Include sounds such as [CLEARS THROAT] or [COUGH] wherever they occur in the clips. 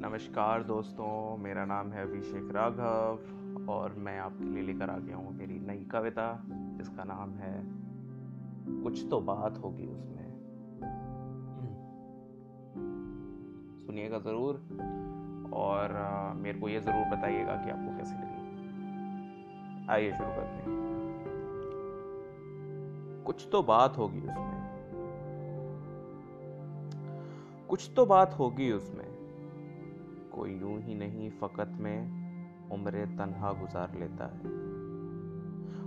नमस्कार दोस्तों, मेरा नाम है अभिषेक राघव और मैं आपके लिए लेकर आ गया हूँ मेरी नई कविता, जिसका नाम है कुछ तो बात होगी उसमें। [CLEARS THROAT] सुनिएगा ज़रूर और मेरे को ये ज़रूर बताइएगा कि आपको कैसी लगी। आइए शुरू करते हैं। कुछ तो बात होगी उसमें। कुछ तो बात होगी उसमें। कोई यूँ ही नहीं फकत में उम्र तन्हा गुजार लेता है।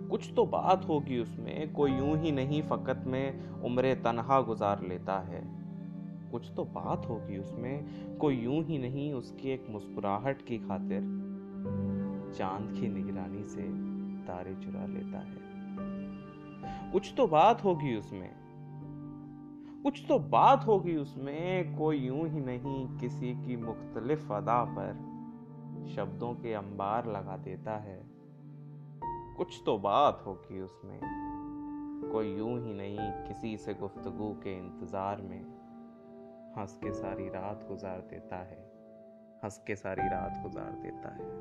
कुछ तो बात होगी उसमें, कोई यूँ ही नहीं फकत में उम्र तन्हा गुजार लेता है। कुछ तो बात होगी उसमें, कोई यूँ ही नहीं उसकी एक मुस्कुराहट की खातिर। चाँद की निगरानी से तारे चुरा लेता है। कुछ तो बात होगी उसमें कुछ तो बात होगी उसमें, कोई यूँ ही नहीं किसी की मुख्तलिफ़ अदा पर शब्दों के अंबार लगा देता है। कुछ तो बात होगी उसमें, कोई यूँ ही नहीं किसी से गुफ्तगु के इंतज़ार में हंस के सारी रात गुजार देता है, हंस के सारी रात गुजार देता है।